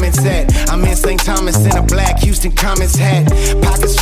comments at. I'm in St. Thomas in a black Houston Comets hat. Pockets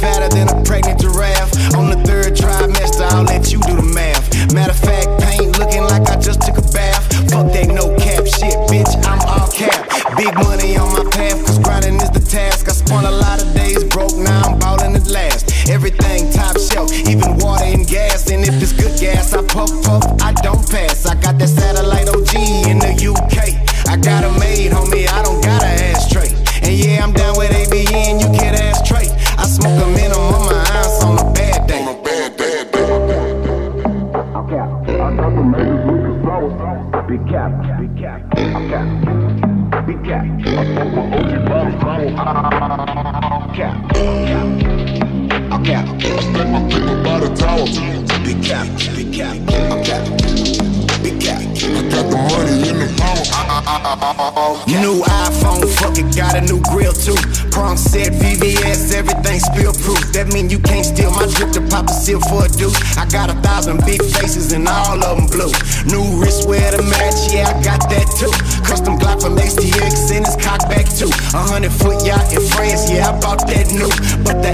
for a deuce. I got a thousand big faces and all of them blue. New wristwear to match, yeah, I got that too. Custom Glock from XTX and it's cocked back too. A hundred foot yacht in France, yeah, I bought that new. But the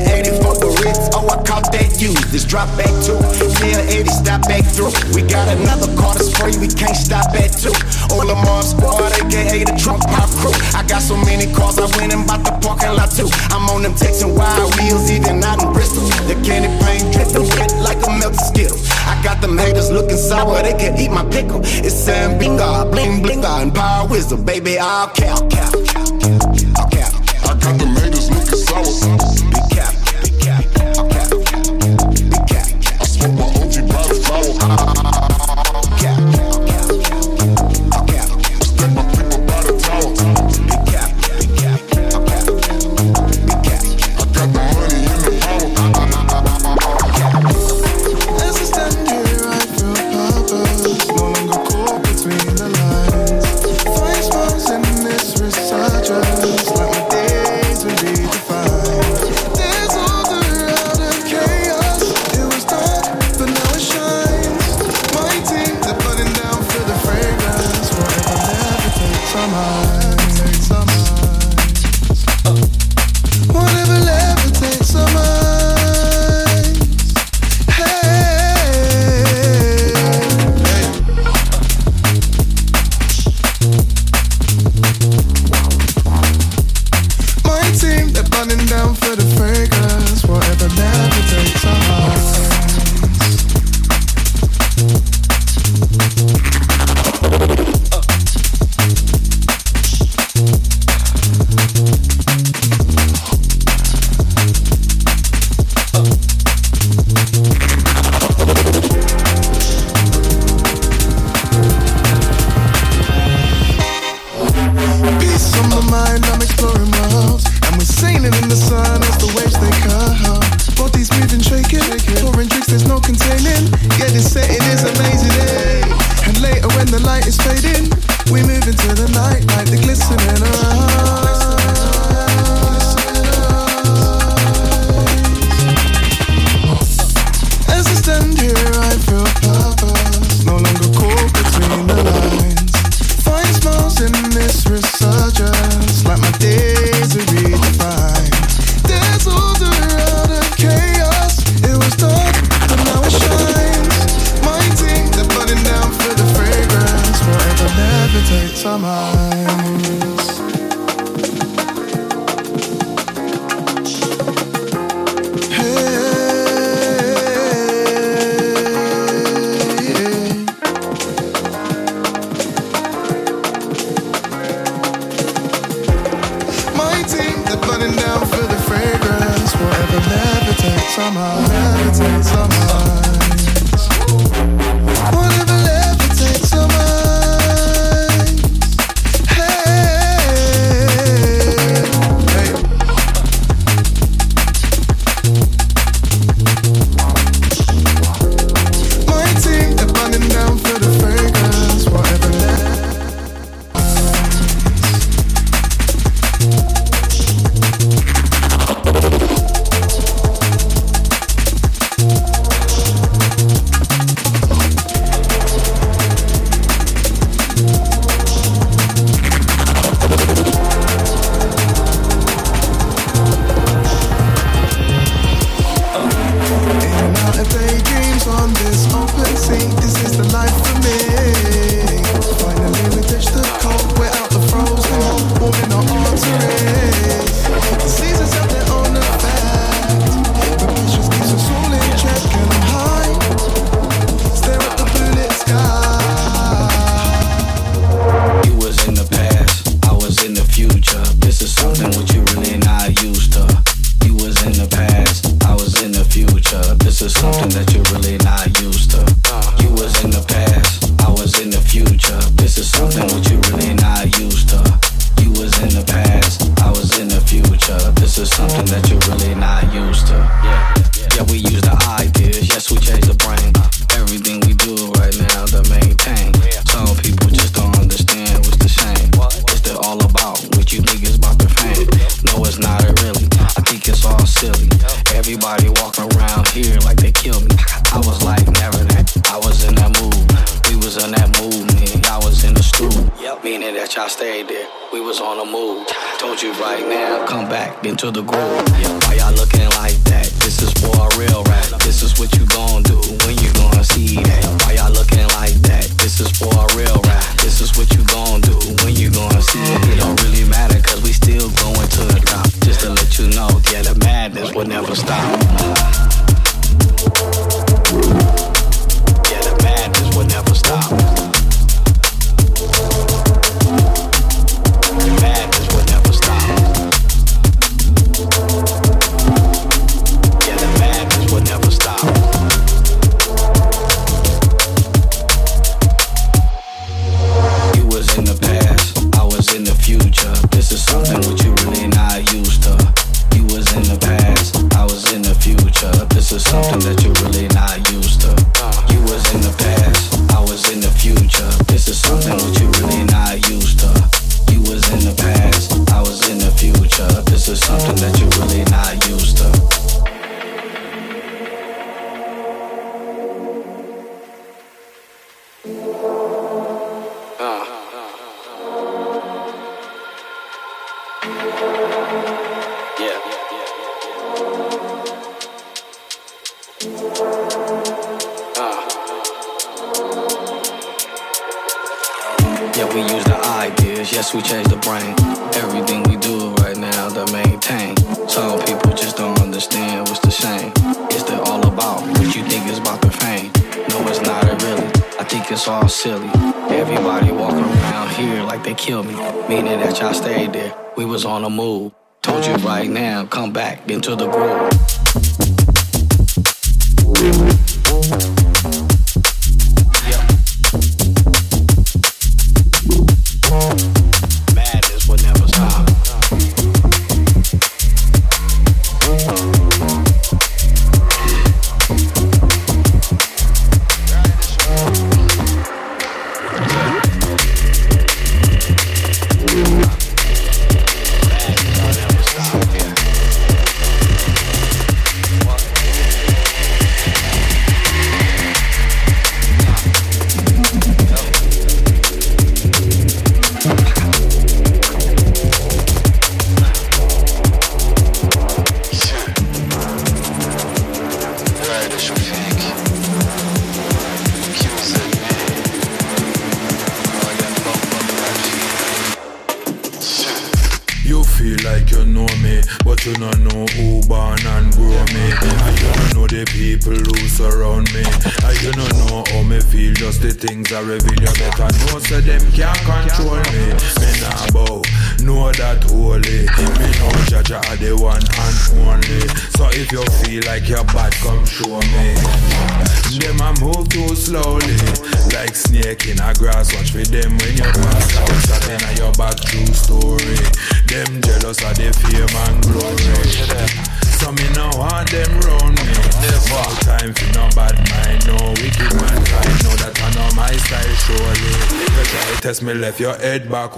confused. This drop back two, Yeah, 80, stop back through. We got another car that's free, we can't stop at two. All the mob squad, aka the drunk pop crew. I got so many cars, I went and bought the parking lot too. I'm on them Texan wild wheels, even out in Bristol. The candy paint dripping wet like a melted skittle. I got them haters looking sour, they can eat my pickle. It's Sam Bingar, bling blingar, and power wisdom, baby. I'll cow cow. Ah. yes, we change the brain. Everything we do right now to maintain. Some people just don't understand what's the shame. Is that all about what you think is about the fame. No, it's not it really. I think it's all silly. Everybody walking around here like they kill me. Meaning that y'all stayed there. We was on a move into the groove. Left your head back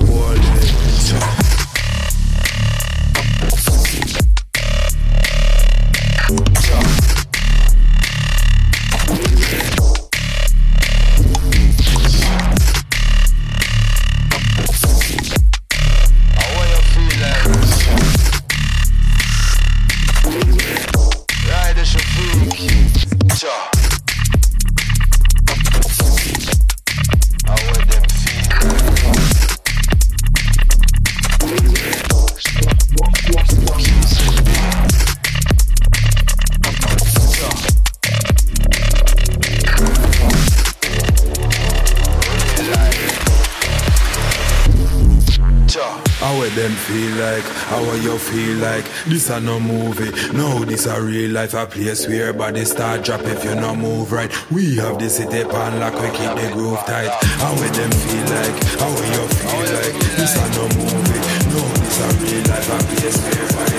holding. feel like this a no movie. No, this a real life, a place where body start drop if you no move right. We have the city pan like we keep the groove tight. How will them feel like? How you feel like? This a no movie. No, this a real life, a place where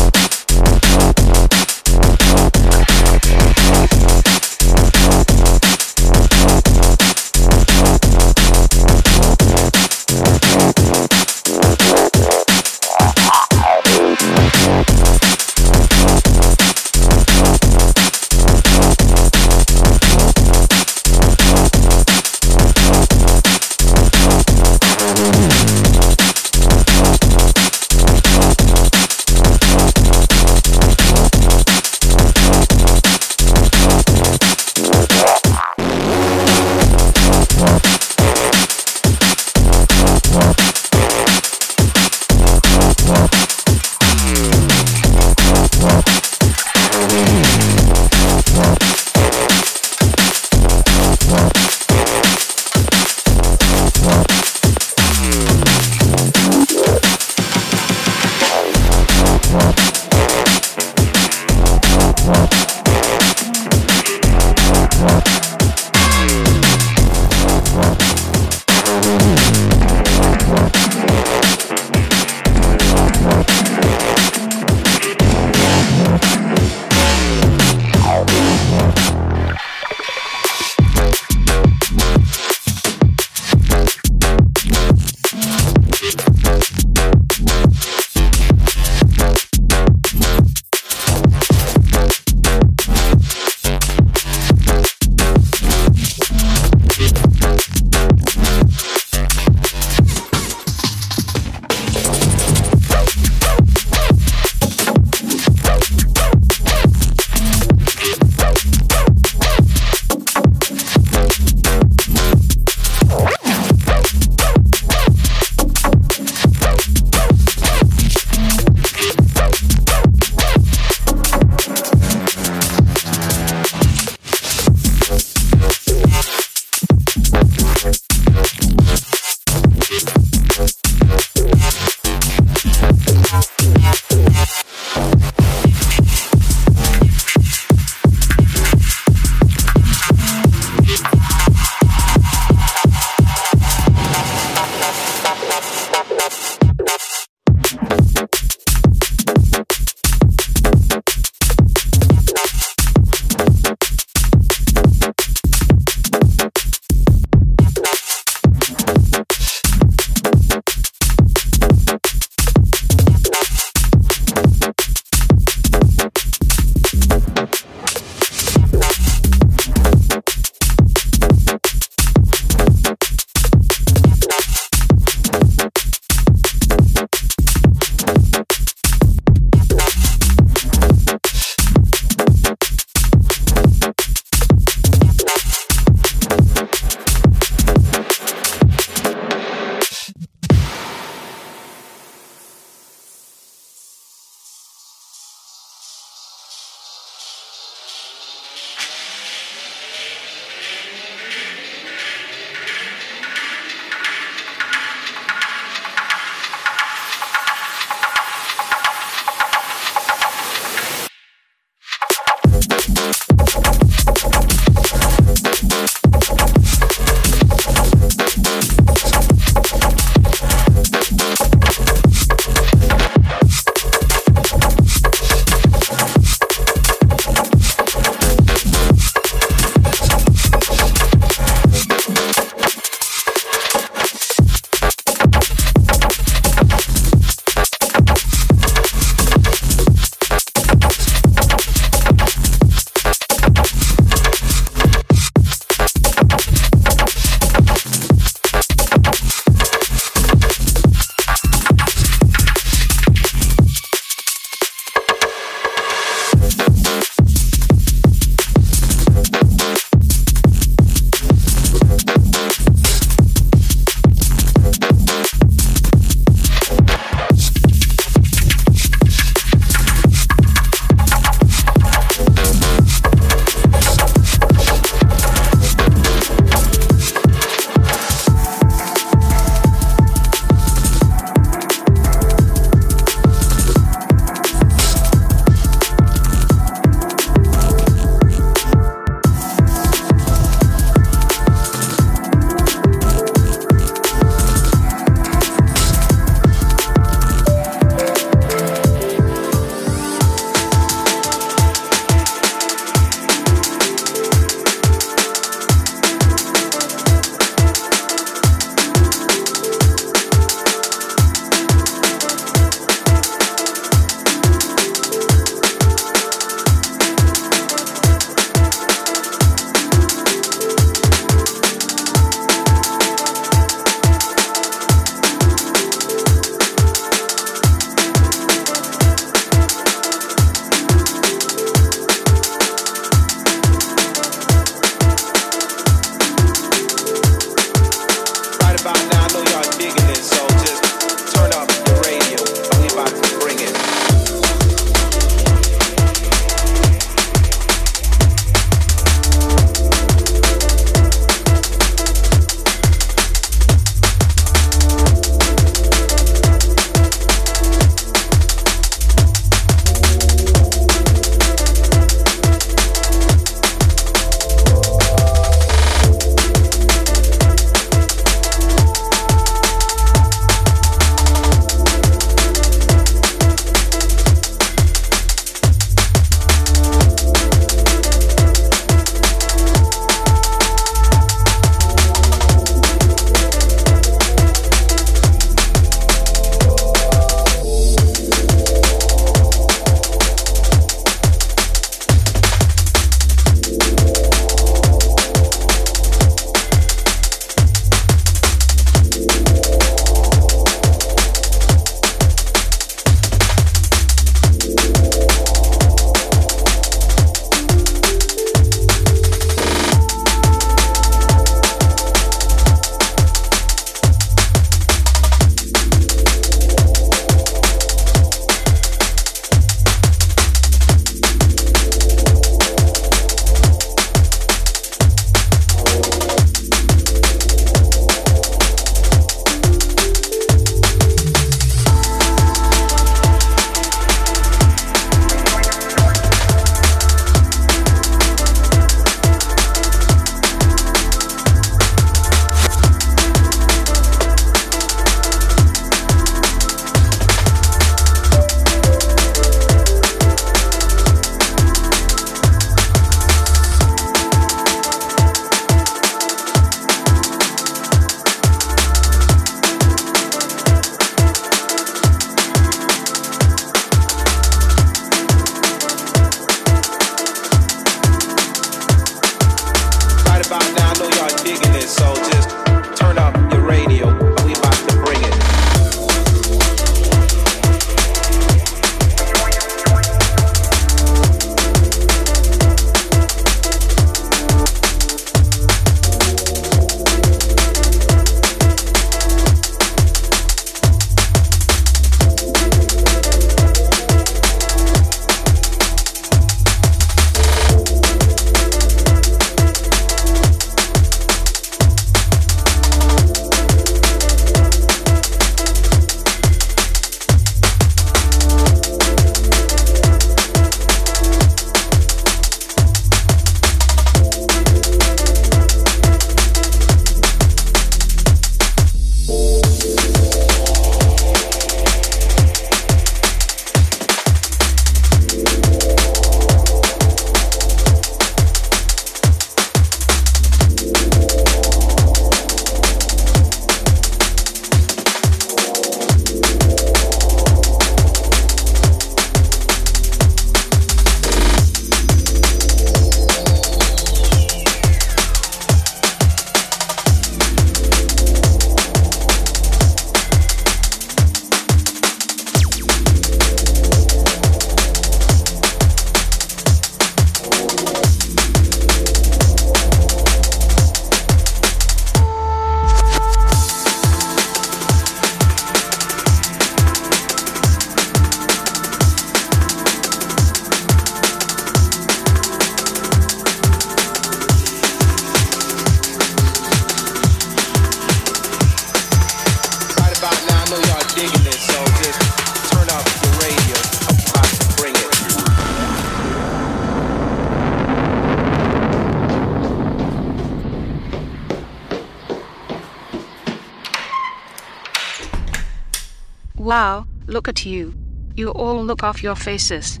Wow, look at you. You all look off your faces.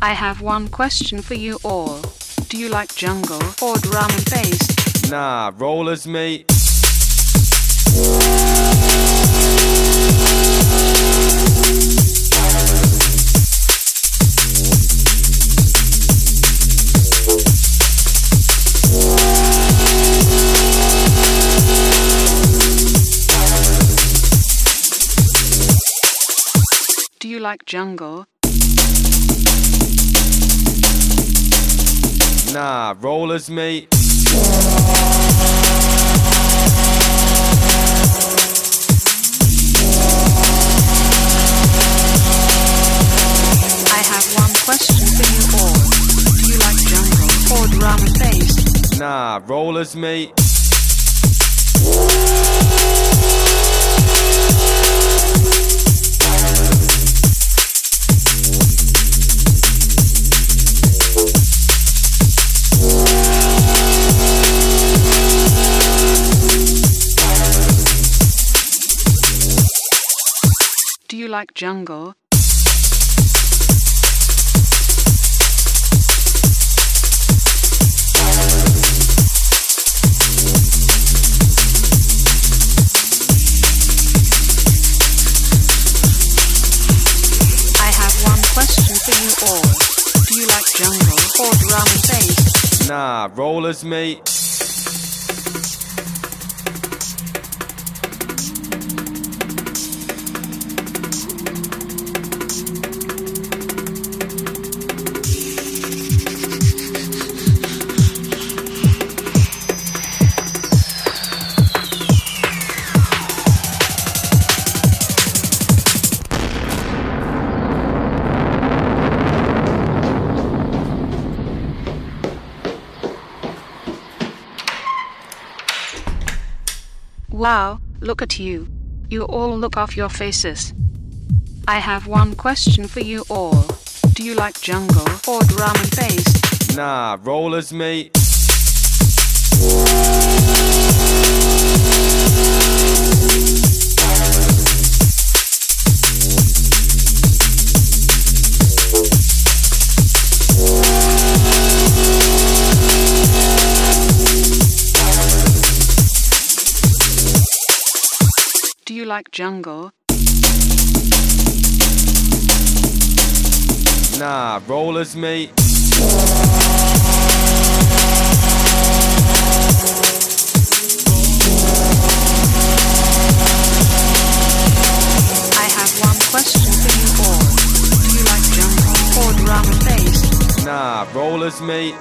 I have one question for you all. Do you like jungle or drum and bass? Nah, rollers, mate. Like jungle? Nah, rollers, mate. I have one question for you all. Do you like jungle or drum and bass? Nah, rollers, mate. And bass? Nah, rollers, mate. Look at you. You all look off your faces. I have one question for you all. Do you like jungle or drum and bass? Nah, rollers, mate. Jungle Nah rollers mate I have one question for you all. Do you like junk or drum and bass? Nah, rollers, mate.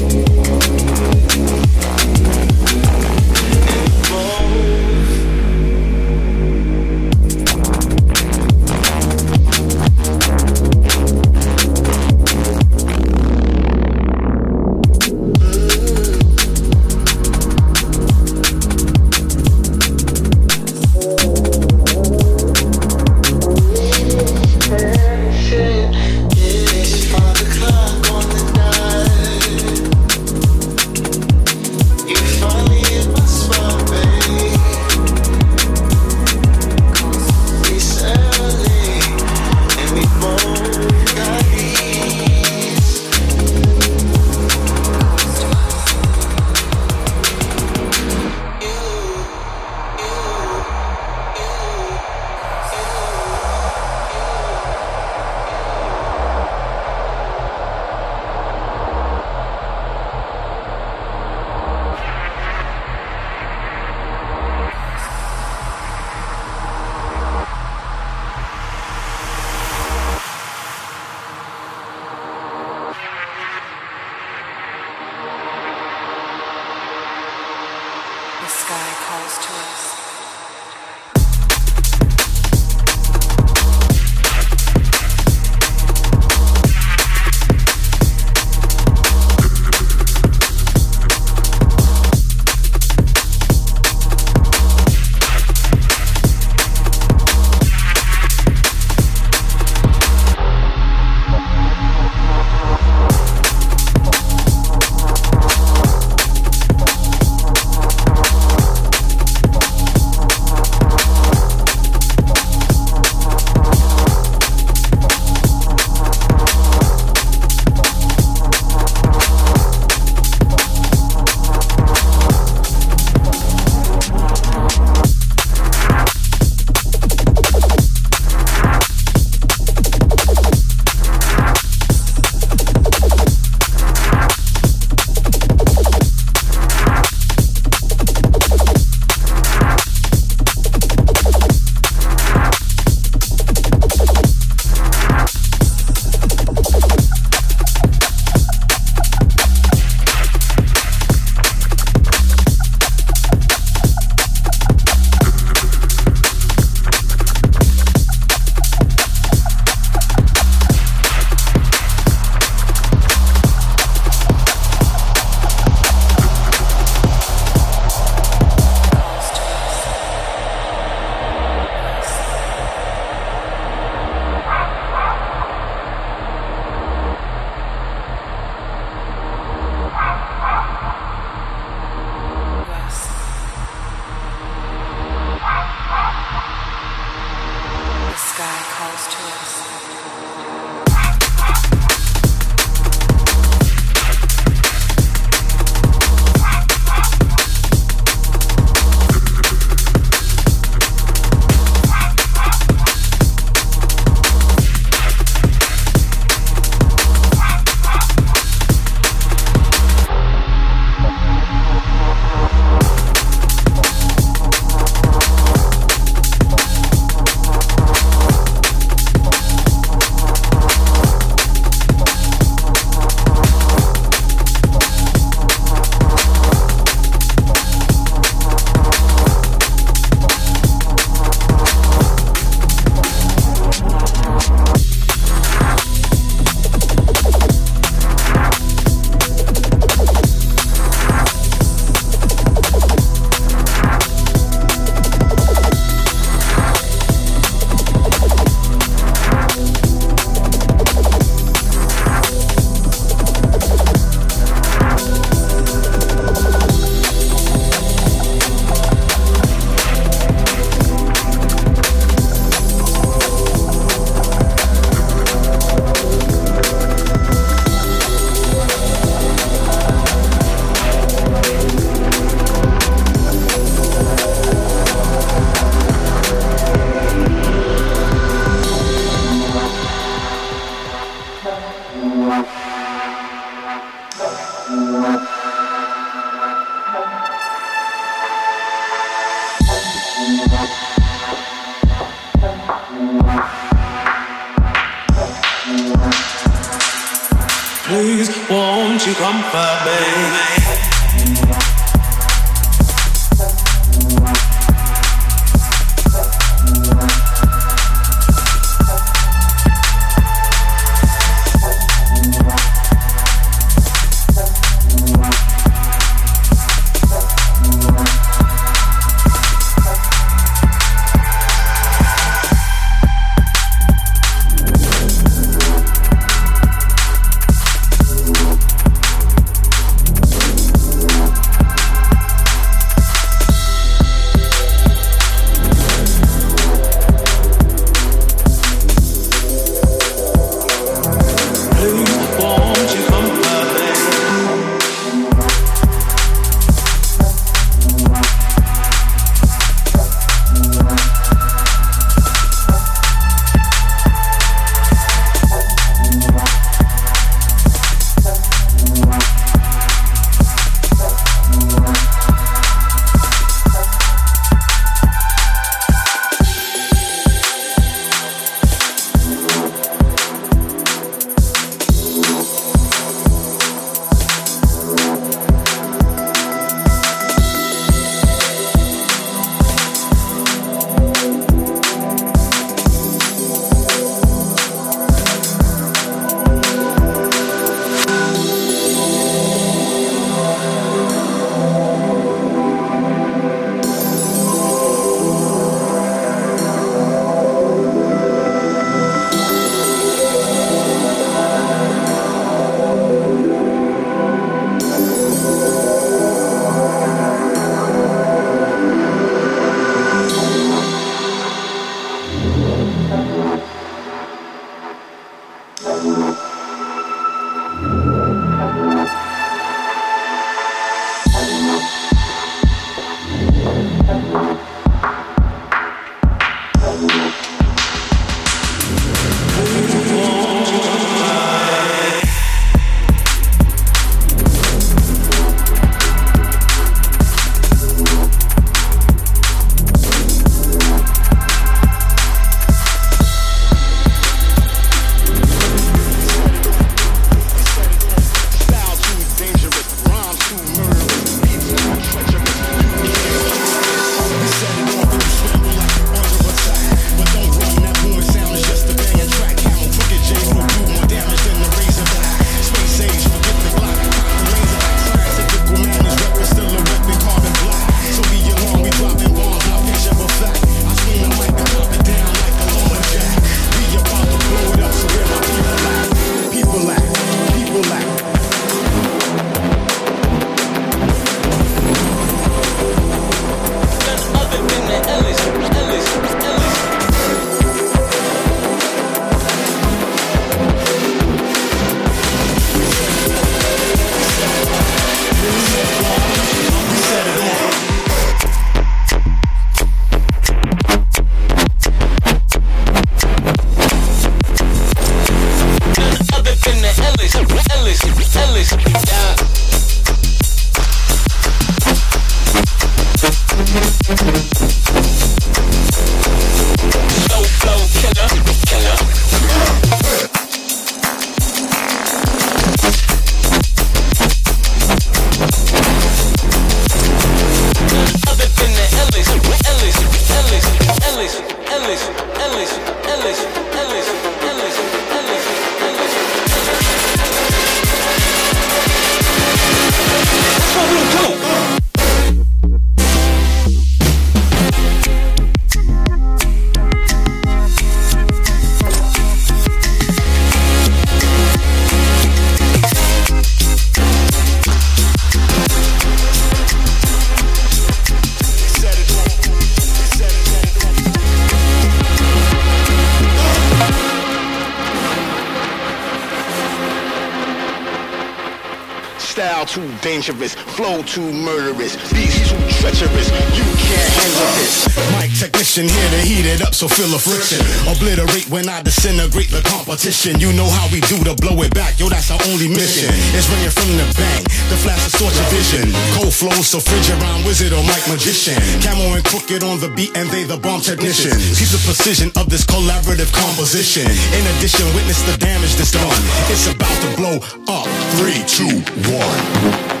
Dangerous, flow too murderous, beats too treacherous. You can't handle this. Mic technician here to heat it up, so feel the friction. Obliterate when I disintegrate the competition. You know how we do to blow it back, yo, that's our only mission. It's ringing from the bang, the flash of torch vision. Cold flows, so fridge around wizard or mic magician. Camo and crooked on the beat, and they the bomb technicians. Keep the precision of this collaborative composition. In addition, witness the damage that's done. It's about to blow up Three, two, one.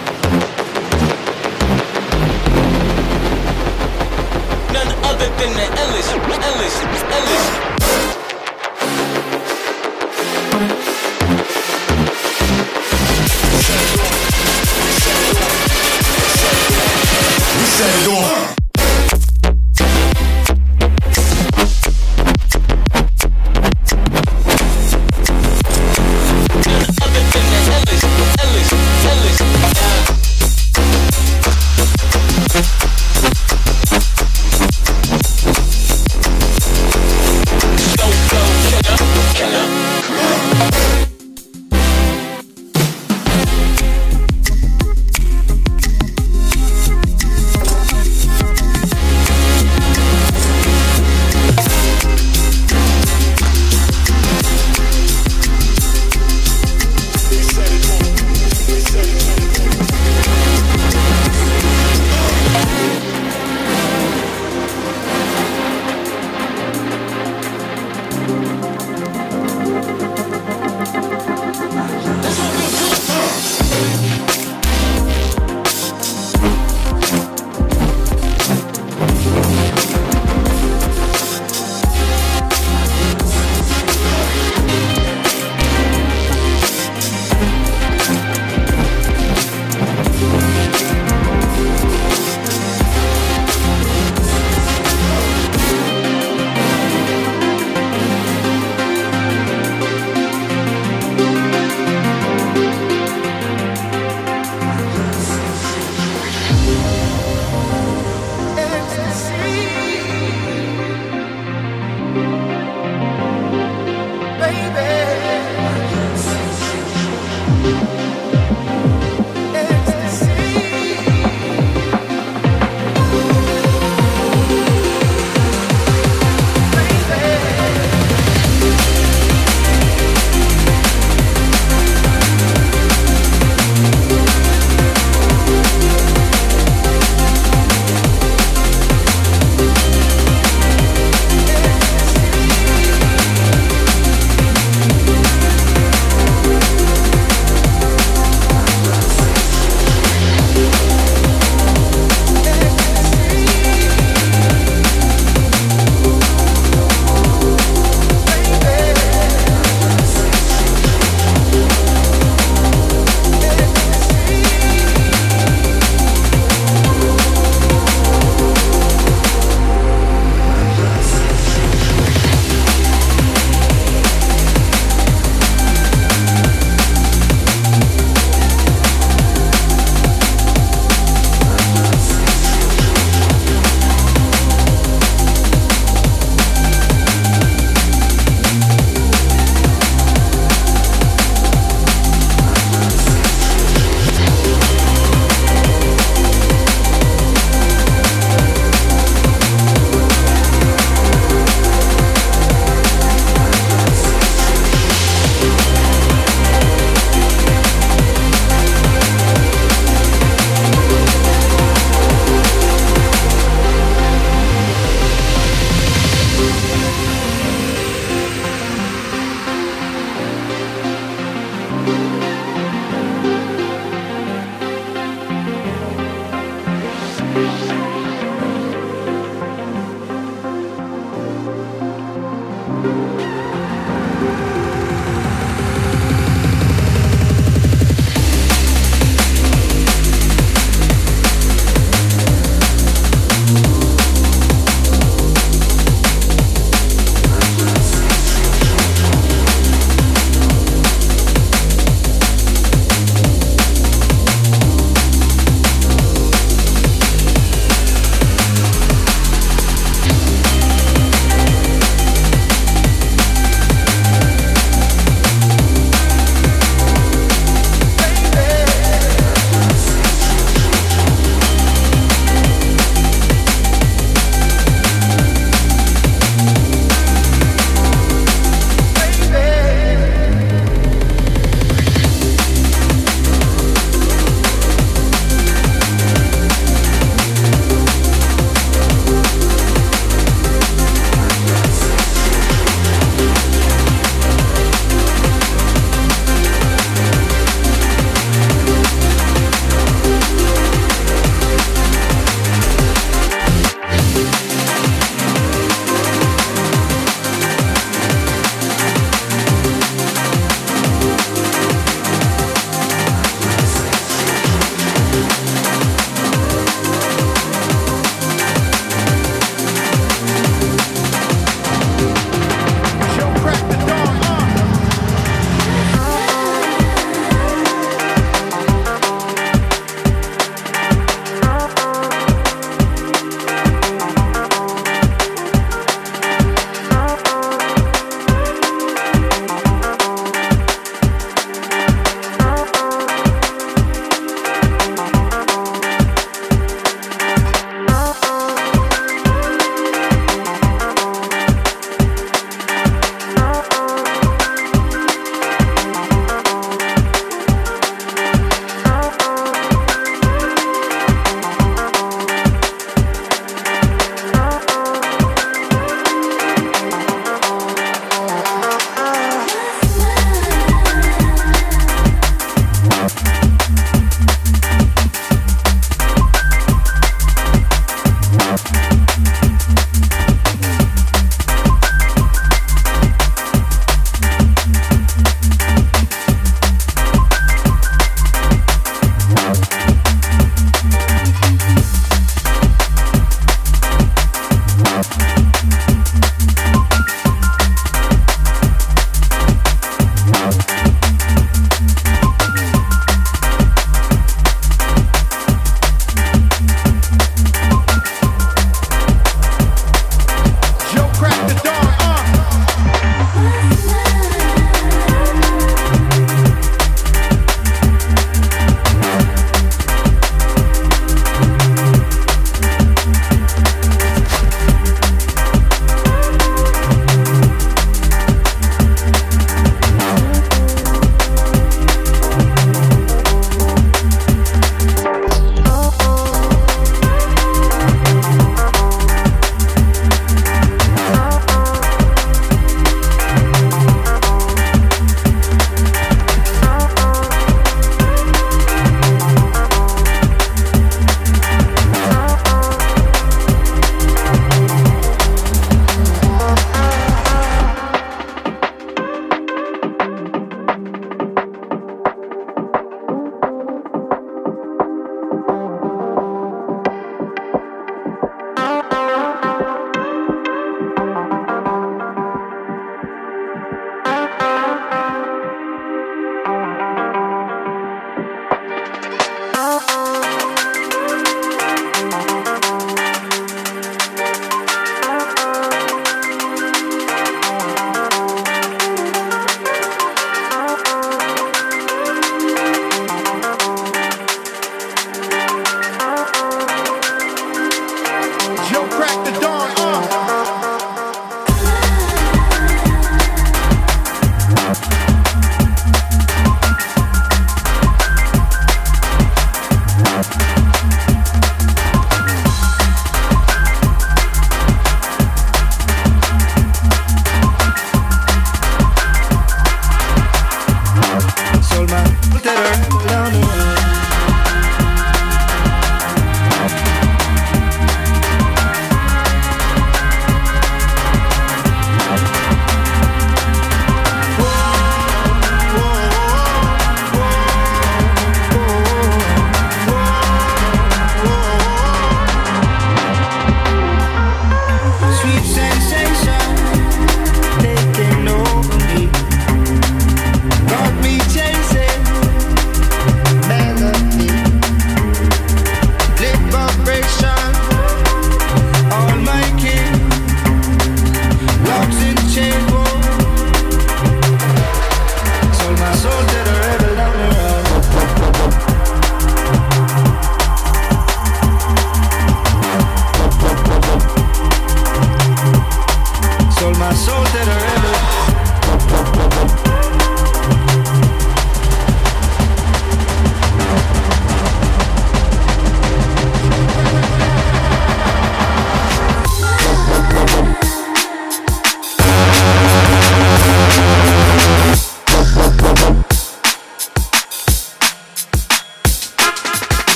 Ellis, Ellis.